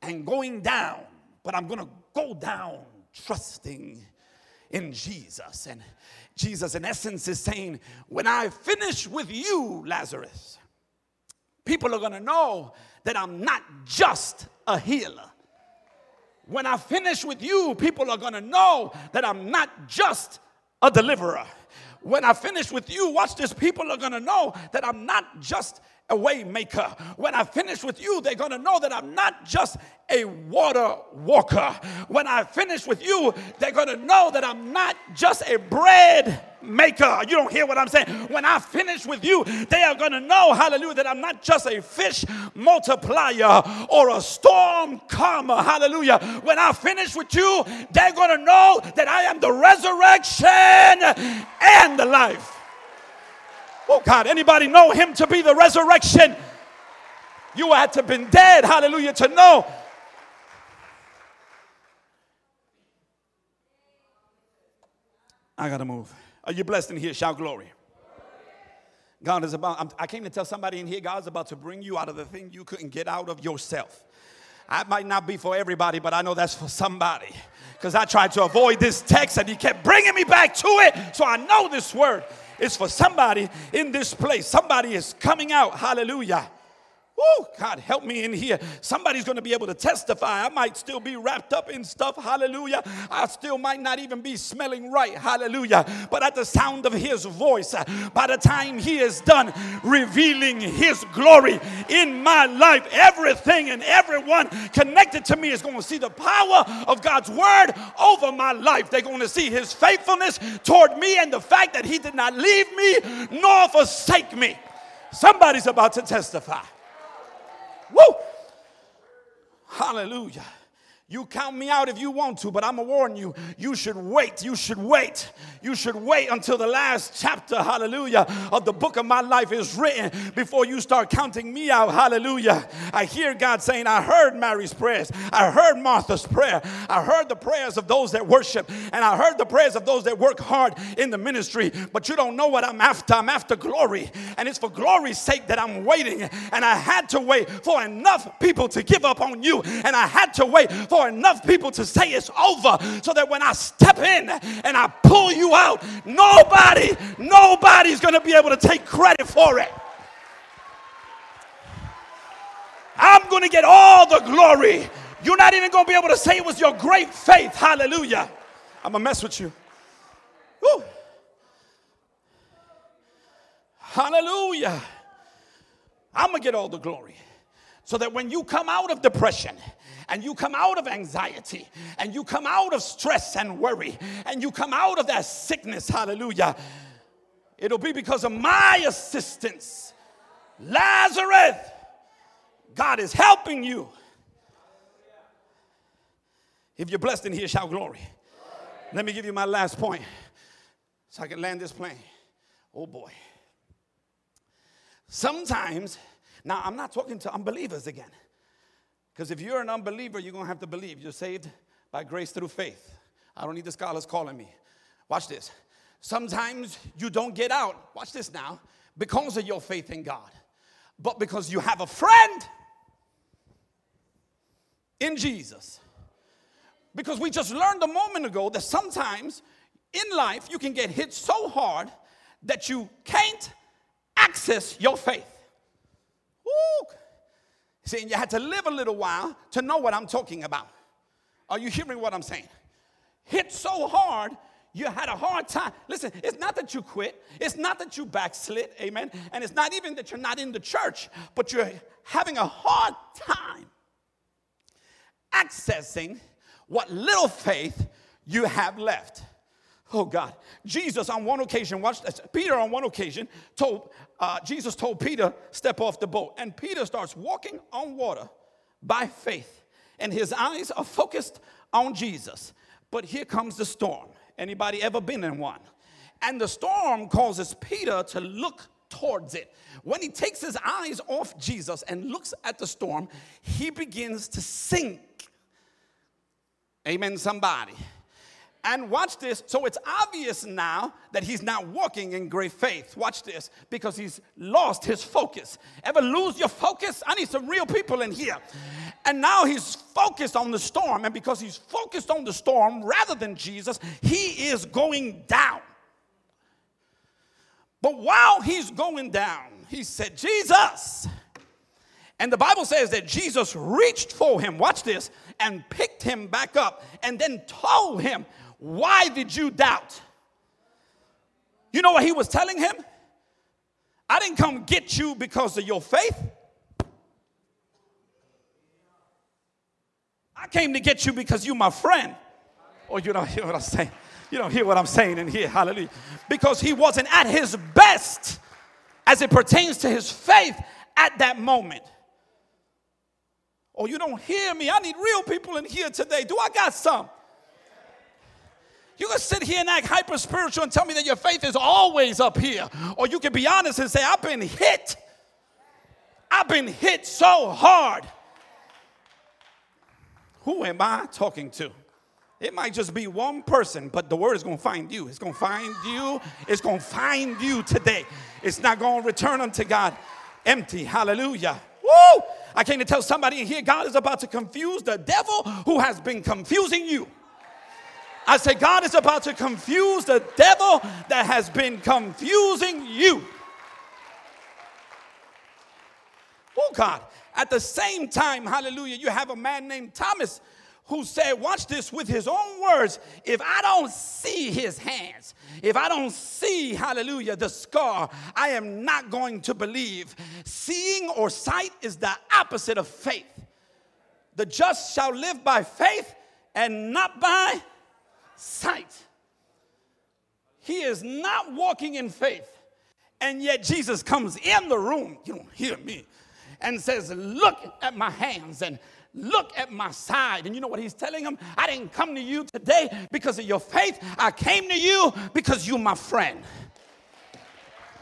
A: and going down, but I'm gonna go down trusting in Jesus. And Jesus, in essence, is saying, When I finish with you, Lazarus, people are gonna know that I'm not just a healer. When I finish with you, people are gonna know that I'm not just a deliverer. When I finish with you, watch this, people are gonna know that I'm not just a waymaker. When I finish with you, they're gonna know that I'm not just a water walker. When I finish with you, they're gonna know that I'm not just a bread maker. You don't hear what I'm saying. When I finish with you, they are gonna know, hallelujah, that I'm not just a fish multiplier or a storm calmer. Hallelujah. When I finish with you, they're gonna know that I am the resurrection and the life. Oh God, anybody know him to be the resurrection? You had to have been dead, hallelujah, to know. I gotta move. Are you blessed in here? Shout glory. God is about, I'm, i came to tell somebody in here, God's about to bring you out of the thing you couldn't get out of yourself. I might not be for everybody, but I know that's for somebody. Because I tried to avoid this text and he kept bringing me back to it. So I know this word is for somebody in this place. Somebody is coming out. Hallelujah. Woo, God, help me in here. Somebody's going to be able to testify. I might still be wrapped up in stuff. Hallelujah. I still might not even be smelling right. Hallelujah. But at the sound of his voice, by the time he is done revealing his glory in my life, everything and everyone connected to me is going to see the power of God's word over my life. They're going to see his faithfulness toward me and the fact that he did not leave me nor forsake me. Somebody's about to testify. Woo! Hallelujah. You count me out if you want to, but I'm gonna warn you, you should wait. You should wait. You should wait until the last chapter, hallelujah, of the book of my life is written before you start counting me out. Hallelujah. I hear God saying, I heard Mary's prayers. I heard Martha's prayer. I heard the prayers of those that worship, and I heard the prayers of those that work hard in the ministry. But you don't know what I'm after. I'm after glory. And it's for glory's sake that I'm waiting. And I had to wait for enough people to give up on you. And I had to wait for for enough people to say it's over so that when I step in and I pull you out, nobody, nobody's going to be able to take credit for it. I'm going to get all the glory. You're not even going to be able to say it was your great faith. Hallelujah. I'm going to mess with you. Woo. Hallelujah. I'm going to get all the glory. So that when you come out of depression and you come out of anxiety and you come out of stress and worry and you come out of that sickness, hallelujah, it'll be because of my assistance. Lazarus, God is helping you. If you're blessed in here, shout glory. Let me give you my last point so I can land this plane. Oh boy. Sometimes, now I'm not talking to unbelievers again. Because if you're an unbeliever, you're going to have to believe. You're saved by grace through faith. I don't need the scholars calling me. Watch this. Sometimes you don't get out, watch this now, because of your faith in God. but because you have a friend in Jesus. Because we just learned a moment ago that sometimes in life you can get hit so hard that you can't access your faith. See, and you had to live a little while to know what I'm talking about. Are you hearing what I'm saying? Hit so hard, you had a hard time. Listen, it's not that you quit, it's not that you backslid, amen. And it's not even that you're not in the church, but you're having a hard time accessing what little faith you have left. Oh God. Jesus on one occasion, watch this. Peter on one occasion told, uh, Jesus told Peter, step off the boat. And Peter starts walking on water by faith. And his eyes are focused on Jesus. But here comes the storm. Anybody ever been in one? And the storm causes Peter to look towards it. When he takes his eyes off Jesus and looks at the storm, he begins to sink. Amen, somebody. And watch this. So it's obvious now that he's not walking in great faith. Watch this, because he's lost his focus. Ever lose your focus? I need some real people in here. And now he's focused on the storm. And because he's focused on the storm rather than Jesus, he is going down. But while he's going down, he said, Jesus. And the Bible says that Jesus reached for him, watch this, and picked him back up and then told him, why did you doubt? You know what he was telling him? I didn't come get you because of your faith. I came to get you because you're my friend. Or oh, you don't hear what I'm saying. You don't hear what I'm saying in here. Hallelujah. Because he wasn't at his best as it pertains to his faith at that moment. Oh, you don't hear me. I need real people in here today. Do I got some? You can sit here and act hyper spiritual and tell me that your faith is always up here. Or you can be honest and say, I've been hit. I've been hit so hard. Who am I talking to? It might just be one person, but the word is going to find you. It's going to find you. It's going to find you today. It's not going to return unto God empty. Hallelujah. Woo! I came to tell somebody in here God is about to confuse the devil who has been confusing you. I say, God is about to confuse the devil that has been confusing you. Oh, God. At the same time, hallelujah, you have a man named Thomas who said, Watch this with his own words. If I don't see his hands, if I don't see, hallelujah, the scar, I am not going to believe. Seeing or sight is the opposite of faith. The just shall live by faith and not by sight. He is not walking in faith. And yet Jesus comes in the room, you don't hear me, and says, Look at my hands and look at my side. And you know what he's telling him? I didn't come to you today because of your faith. I came to you because you're my friend.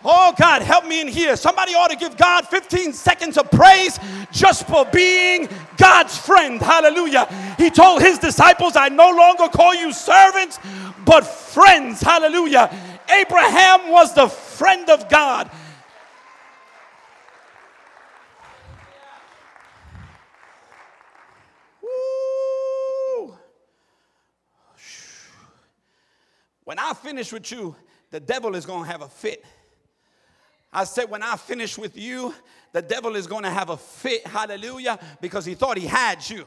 A: Oh, God, help me in here. Somebody ought to give God 15 seconds of praise just for being God's friend. Hallelujah. He told his disciples, I no longer call you servants, but friends. Hallelujah. Abraham was the friend of God. When I finish with you, the devil is going to have a fit. I said, when I finish with you, the devil is going to have a fit, hallelujah, because he thought he had you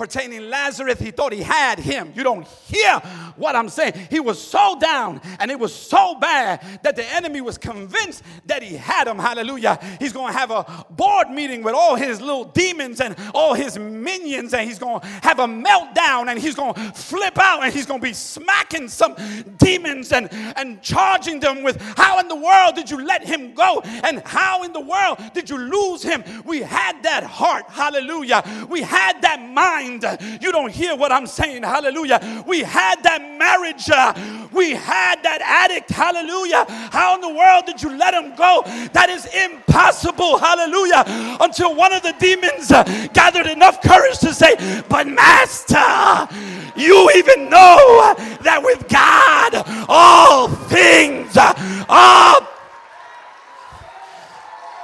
A: pertaining Lazarus, he thought he had him. You don't hear what I'm saying. He was so down and it was so bad that the enemy was convinced that he had him. Hallelujah. He's going to have a board meeting with all his little demons and all his minions, and he's going to have a meltdown and he's going to flip out and he's going to be smacking some demons and, and charging them with how in the world did you let him go and how in the world did you lose him? We had that heart. Hallelujah. We had that mind mind. You don't hear what I'm saying. Hallelujah. We had that marriage. Uh, we had that addict. Hallelujah. How in the world did you let him go? That is impossible. Hallelujah. Until one of the demons uh, gathered enough courage to say, But Master, you even know that with God all things are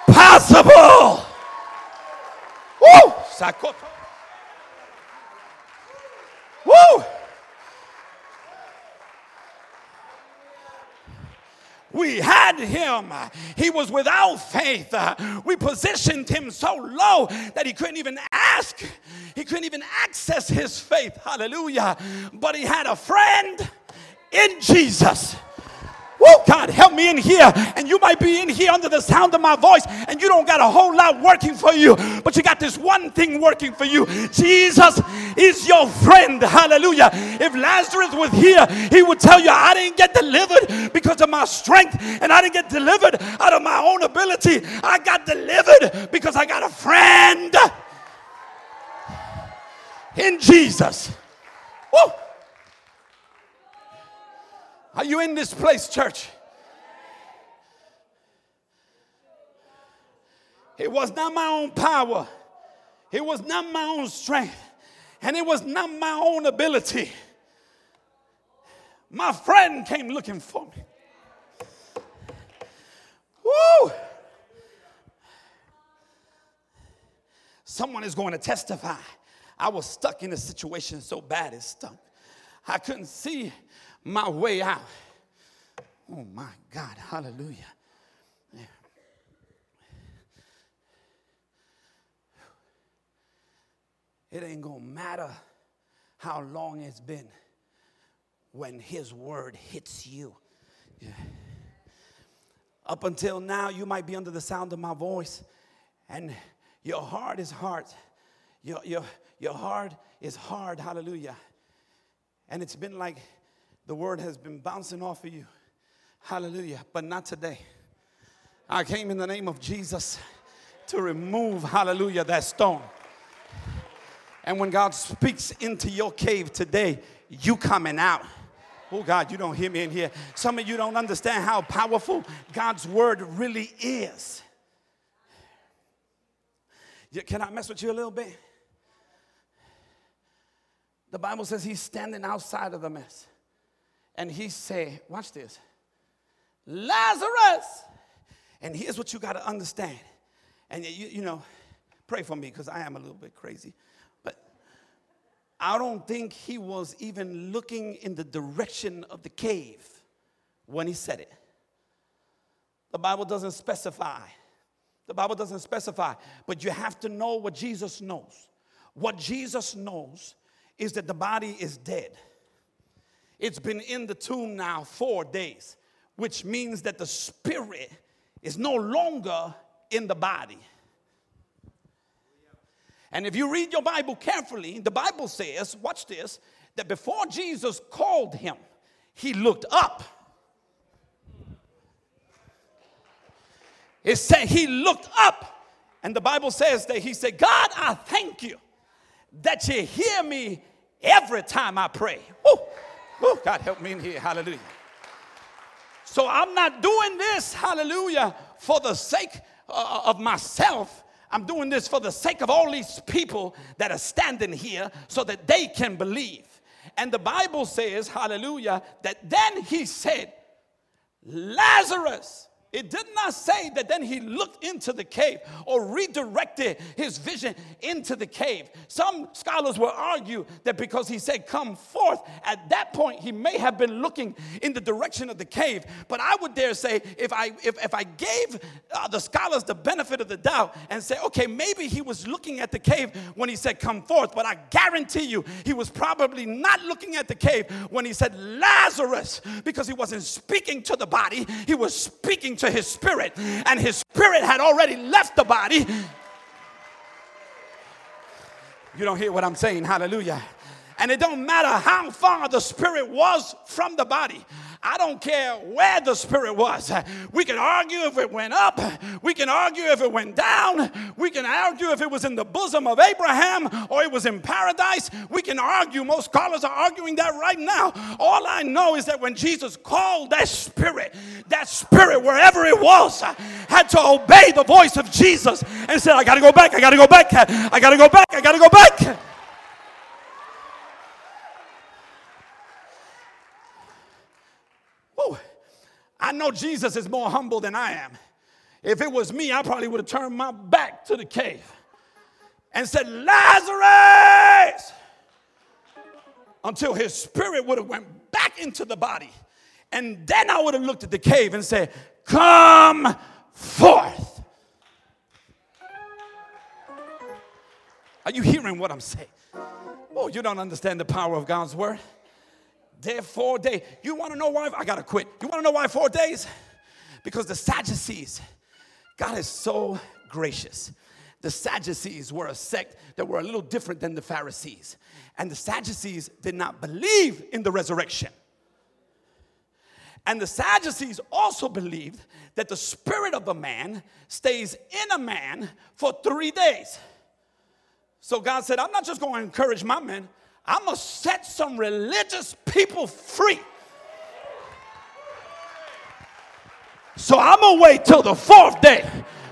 A: possible. Woo! Woo! We had him. He was without faith. We positioned him so low that he couldn't even ask. He couldn't even access his faith. Hallelujah. But he had a friend in Jesus. Woo, God, help me in here. And you might be in here under the sound of my voice, and you don't got a whole lot working for you, but you got this one thing working for you. Jesus is your friend. Hallelujah. If Lazarus was here, he would tell you, I didn't get delivered because of my strength, and I didn't get delivered out of my own ability. I got delivered because I got a friend in Jesus. Woo. Are you in this place, church? It was not my own power, it was not my own strength, and it was not my own ability. My friend came looking for me. Woo! Someone is going to testify. I was stuck in a situation so bad it stunk. I couldn't see my way out. Oh my God, hallelujah. It ain't gonna matter how long it's been when His word hits you. Yeah. Up until now, you might be under the sound of my voice, and your heart is hard. Your, your, your heart is hard, hallelujah. And it's been like the word has been bouncing off of you. Hallelujah. But not today. I came in the name of Jesus to remove, hallelujah, that stone. And when God speaks into your cave today, you coming out. Oh God, you don't hear me in here. Some of you don't understand how powerful God's word really is. Can I mess with you a little bit? The Bible says he's standing outside of the mess and he say, watch this, Lazarus. And here's what you got to understand. And you, you know, pray for me because I am a little bit crazy. But I don't think he was even looking in the direction of the cave when he said it. The Bible doesn't specify. The Bible doesn't specify. But you have to know what Jesus knows. What Jesus knows is that the body is dead. It's been in the tomb now four days, which means that the spirit is no longer in the body. And if you read your Bible carefully, the Bible says, watch this, that before Jesus called him, he looked up. It said he looked up. And the Bible says that he said, God, I thank you that you hear me every time I pray. Woo. Oh, God help me in here. Hallelujah. So I'm not doing this, hallelujah, for the sake uh, of myself. I'm doing this for the sake of all these people that are standing here so that they can believe. And the Bible says, hallelujah, that then he said, Lazarus, it did not say that then he looked into the cave or redirected his vision into the cave. Some scholars will argue that because he said, Come forth, at that point he may have been looking in the direction of the cave. But I would dare say, if I, if, if I gave uh, the scholars the benefit of the doubt and say, Okay, maybe he was looking at the cave when he said, Come forth, but I guarantee you he was probably not looking at the cave when he said, Lazarus, because he wasn't speaking to the body, he was speaking to his spirit, and his spirit had already left the body. You don't hear what I'm saying, hallelujah. And it don't matter how far the spirit was from the body. I don't care where the spirit was. We can argue if it went up, we can argue if it went down, we can argue if it was in the bosom of Abraham or it was in paradise. We can argue. Most scholars are arguing that right now. All I know is that when Jesus called that spirit, that spirit, wherever it was, had to obey the voice of Jesus and said, I gotta go back, I gotta go back, I gotta go back, I gotta go back. I know Jesus is more humble than I am. If it was me, I probably would have turned my back to the cave and said, Lazarus! Until his spirit would have went back into the body. And then I would have looked at the cave and said, Come forth. Are you hearing what I'm saying? Oh, you don't understand the power of God's word. There four days. You want to know why? I gotta quit. You want to know why four days? Because the Sadducees, God is so gracious. The Sadducees were a sect that were a little different than the Pharisees. And the Sadducees did not believe in the resurrection. And the Sadducees also believed that the spirit of a man stays in a man for three days. So God said, I'm not just going to encourage my men, I'm going to set some religious people free. So I'm going to wait till the fourth day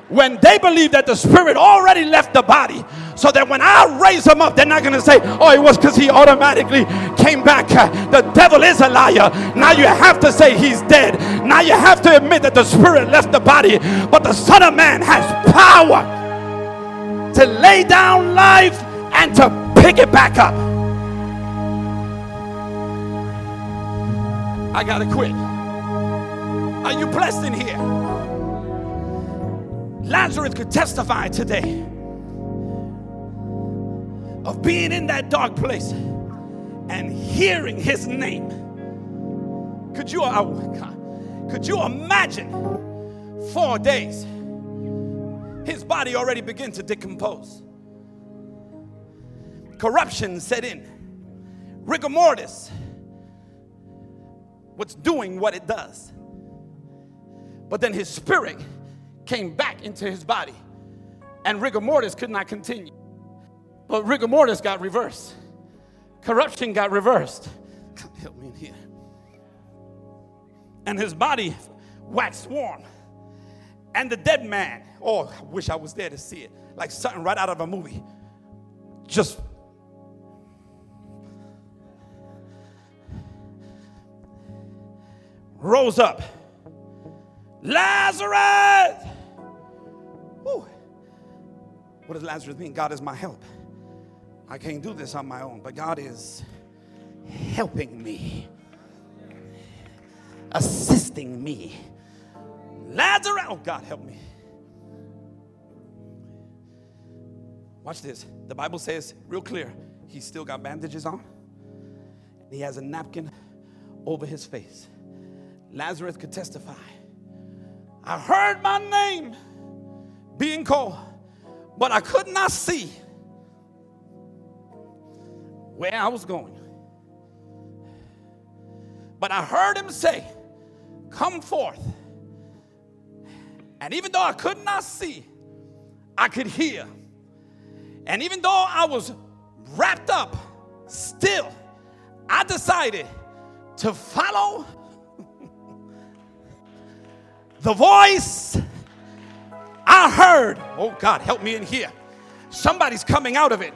A: when they believe that the spirit already left the body so that when I raise them up, they're not going to say, oh, it was because he automatically came back. The devil is a liar. Now you have to say he's dead. Now you have to admit that the spirit left the body, but the Son of Man has power to lay down life and to pick it back up. I got to quit. Are you blessed in here? Lazarus could testify today of being in that dark place and hearing his name. Could you, oh could you imagine four days? His body already began to decompose. Corruption set in. Rigor mortis. What's doing what it does. But then his spirit came back into his body, and rigor mortis could not continue. But rigor mortis got reversed. Corruption got reversed. Help me in here. And his body waxed warm. And the dead man, oh, I wish I was there to see it, like something right out of a movie, just rose up. Lazarus! Whew. What does Lazarus mean? God is my help. I can't do this on my own, but God is helping me, assisting me. Lazarus, oh God, help me. Watch this. The Bible says real clear, he's still got bandages on. He has a napkin over his face. Lazarus could testify. I heard my name being called, but I could not see where I was going. But I heard him say, Come forth. And even though I could not see, I could hear. And even though I was wrapped up, still, I decided to follow the voice I heard. Oh God, help me in here. Somebody's coming out of it.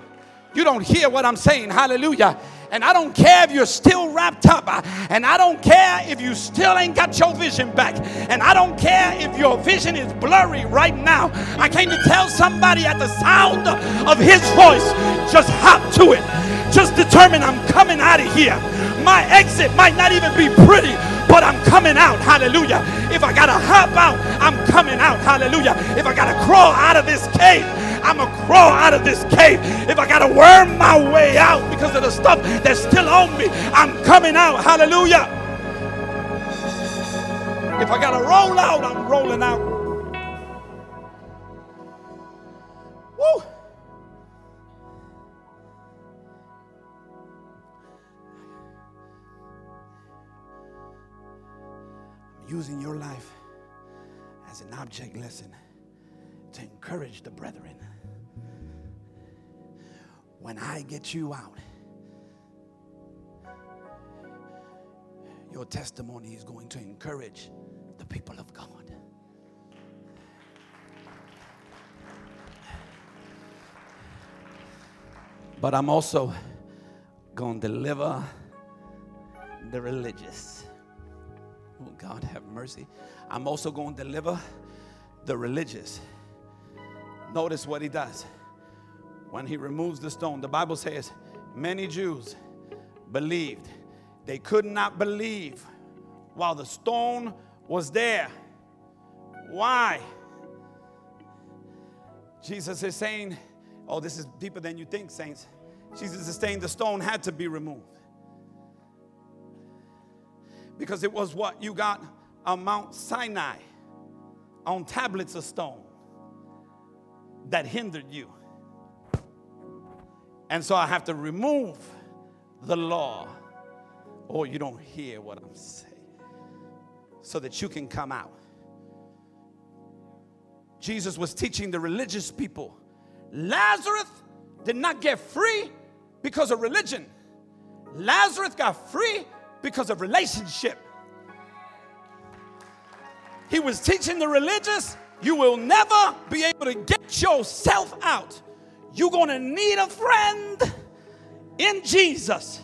A: You don't hear what I'm saying. Hallelujah. And I don't care if you're still wrapped up. Uh, and I don't care if you still ain't got your vision back. And I don't care if your vision is blurry right now. I came to tell somebody at the sound of his voice, just hop to it. Just determine I'm coming out of here. My exit might not even be pretty, but I'm coming out. Hallelujah. If I got to hop out, I'm coming out. Hallelujah. If I got to crawl out of this cave, I'm going to crawl out of this cave. If I got to worm my way out because of the stuff that's still on me, I'm coming out. Hallelujah. If I got to roll out, I'm rolling out. Woo. Using your life as an object lesson to encourage the brethren. When I get you out, your testimony is going to encourage the people of God. But I'm also going to deliver the religious. God have mercy. I'm also going to deliver the religious. Notice what he does. When he removes the stone, the Bible says many Jews believed. They could not believe while the stone was there. Why? Jesus is saying, Oh, this is deeper than you think, saints. Jesus is saying the stone had to be removed. Because it was what you got on Mount Sinai on tablets of stone that hindered you. And so I have to remove the law. Or you don't hear what I'm saying. So that you can come out. Jesus was teaching the religious people Lazarus did not get free because of religion. Lazarus got free because of relationship. He was teaching the religious, you will never be able to get yourself out. You're going to need a friend in Jesus.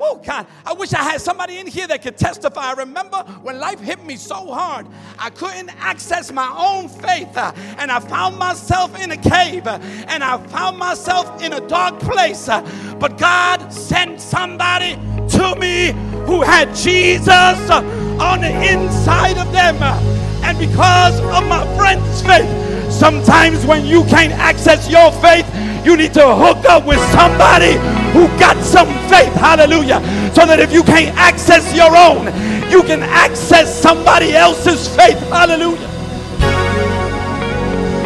A: Oh, God, I wish I had somebody in here that could testify. I remember when life hit me so hard, I couldn't access my own faith, uh, and I found myself in a cave, uh, and I found myself in a dark place. Uh, but God sent somebody to me who had Jesus on the inside of them. And because of my friend's faith, sometimes when you can't access your faith, you need to hook up with somebody who got some faith. Hallelujah. So that if you can't access your own, you can access somebody else's faith. Hallelujah.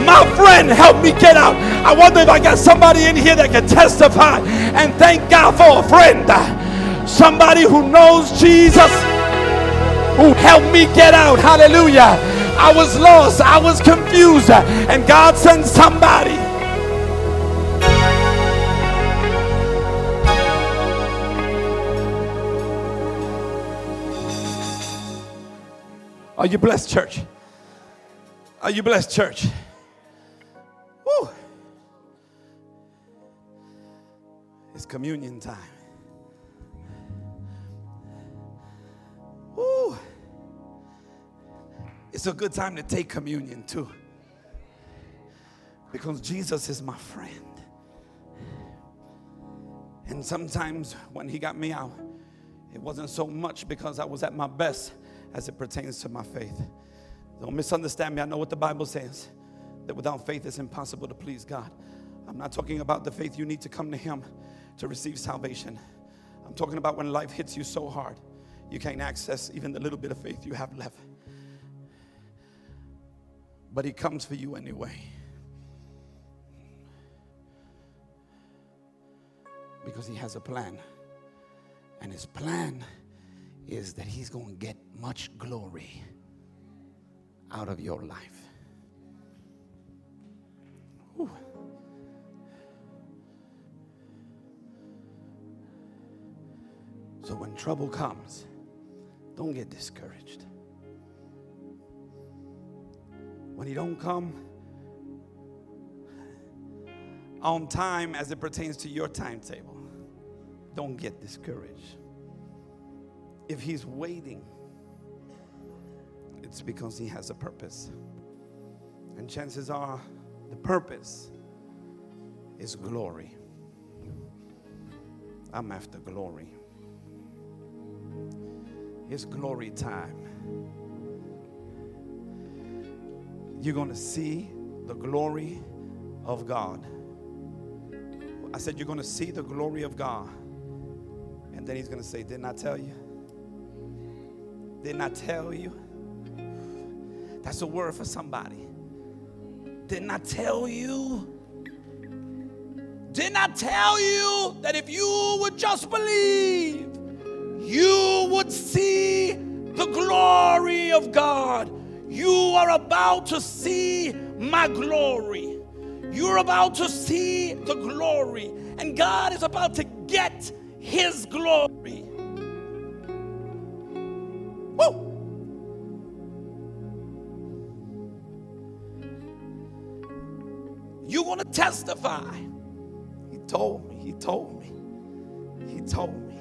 A: My friend help me get out. I wonder if I got somebody in here that can testify and thank God for a friend. Somebody who knows Jesus, who helped me get out. Hallelujah. I was lost, I was confused, and God sent somebody Are you blessed, church? Are you blessed, church? Woo. It's communion time. Woo. It's a good time to take communion too. Because Jesus is my friend. And sometimes when he got me out, it wasn't so much because I was at my best as it pertains to my faith. Don't misunderstand me. I know what the Bible says that without faith it's impossible to please God. I'm not talking about the faith you need to come to Him to receive salvation. I'm talking about when life hits you so hard, you can't access even the little bit of faith you have left. But He comes for you anyway. Because He has a plan. And His plan is that He's going to get much glory out of your life. Whew. So when trouble comes, don't get discouraged. When he don't come on time as it pertains to your timetable, don't get discouraged. If he's waiting, it's because he has a purpose. And chances are the purpose is glory. I'm after glory. It's glory time. You're going to see the glory of God. I said, You're going to see the glory of God. And then he's going to say, Didn't I tell you? Didn't I tell you? That's a word for somebody. Didn't I tell you? Didn't I tell you that if you would just believe, you would see the glory of God? You are about to see my glory. You're about to see the glory. And God is about to get his glory. Woo! You're going to testify. He told me. He told me. He told me.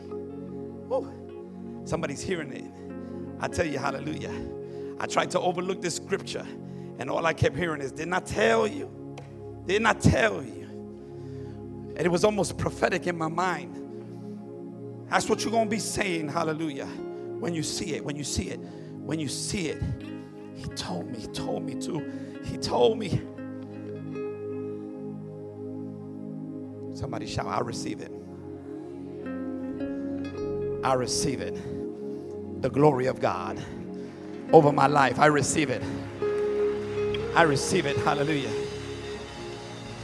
A: Woo. Somebody's hearing it. I tell you, hallelujah. I tried to overlook this scripture And all I kept hearing is, Didn't I tell you? Didn't I tell you? And it was almost prophetic in my mind. That's what you're going to be saying, hallelujah, when you see it, when you see it, when you see it. He told me, he told me to. He told me. Somebody shout, I receive it. I receive it. The glory of God over my life. I receive it. I receive it. Hallelujah.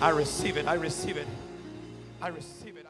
A: I receive it. I receive it. I receive it.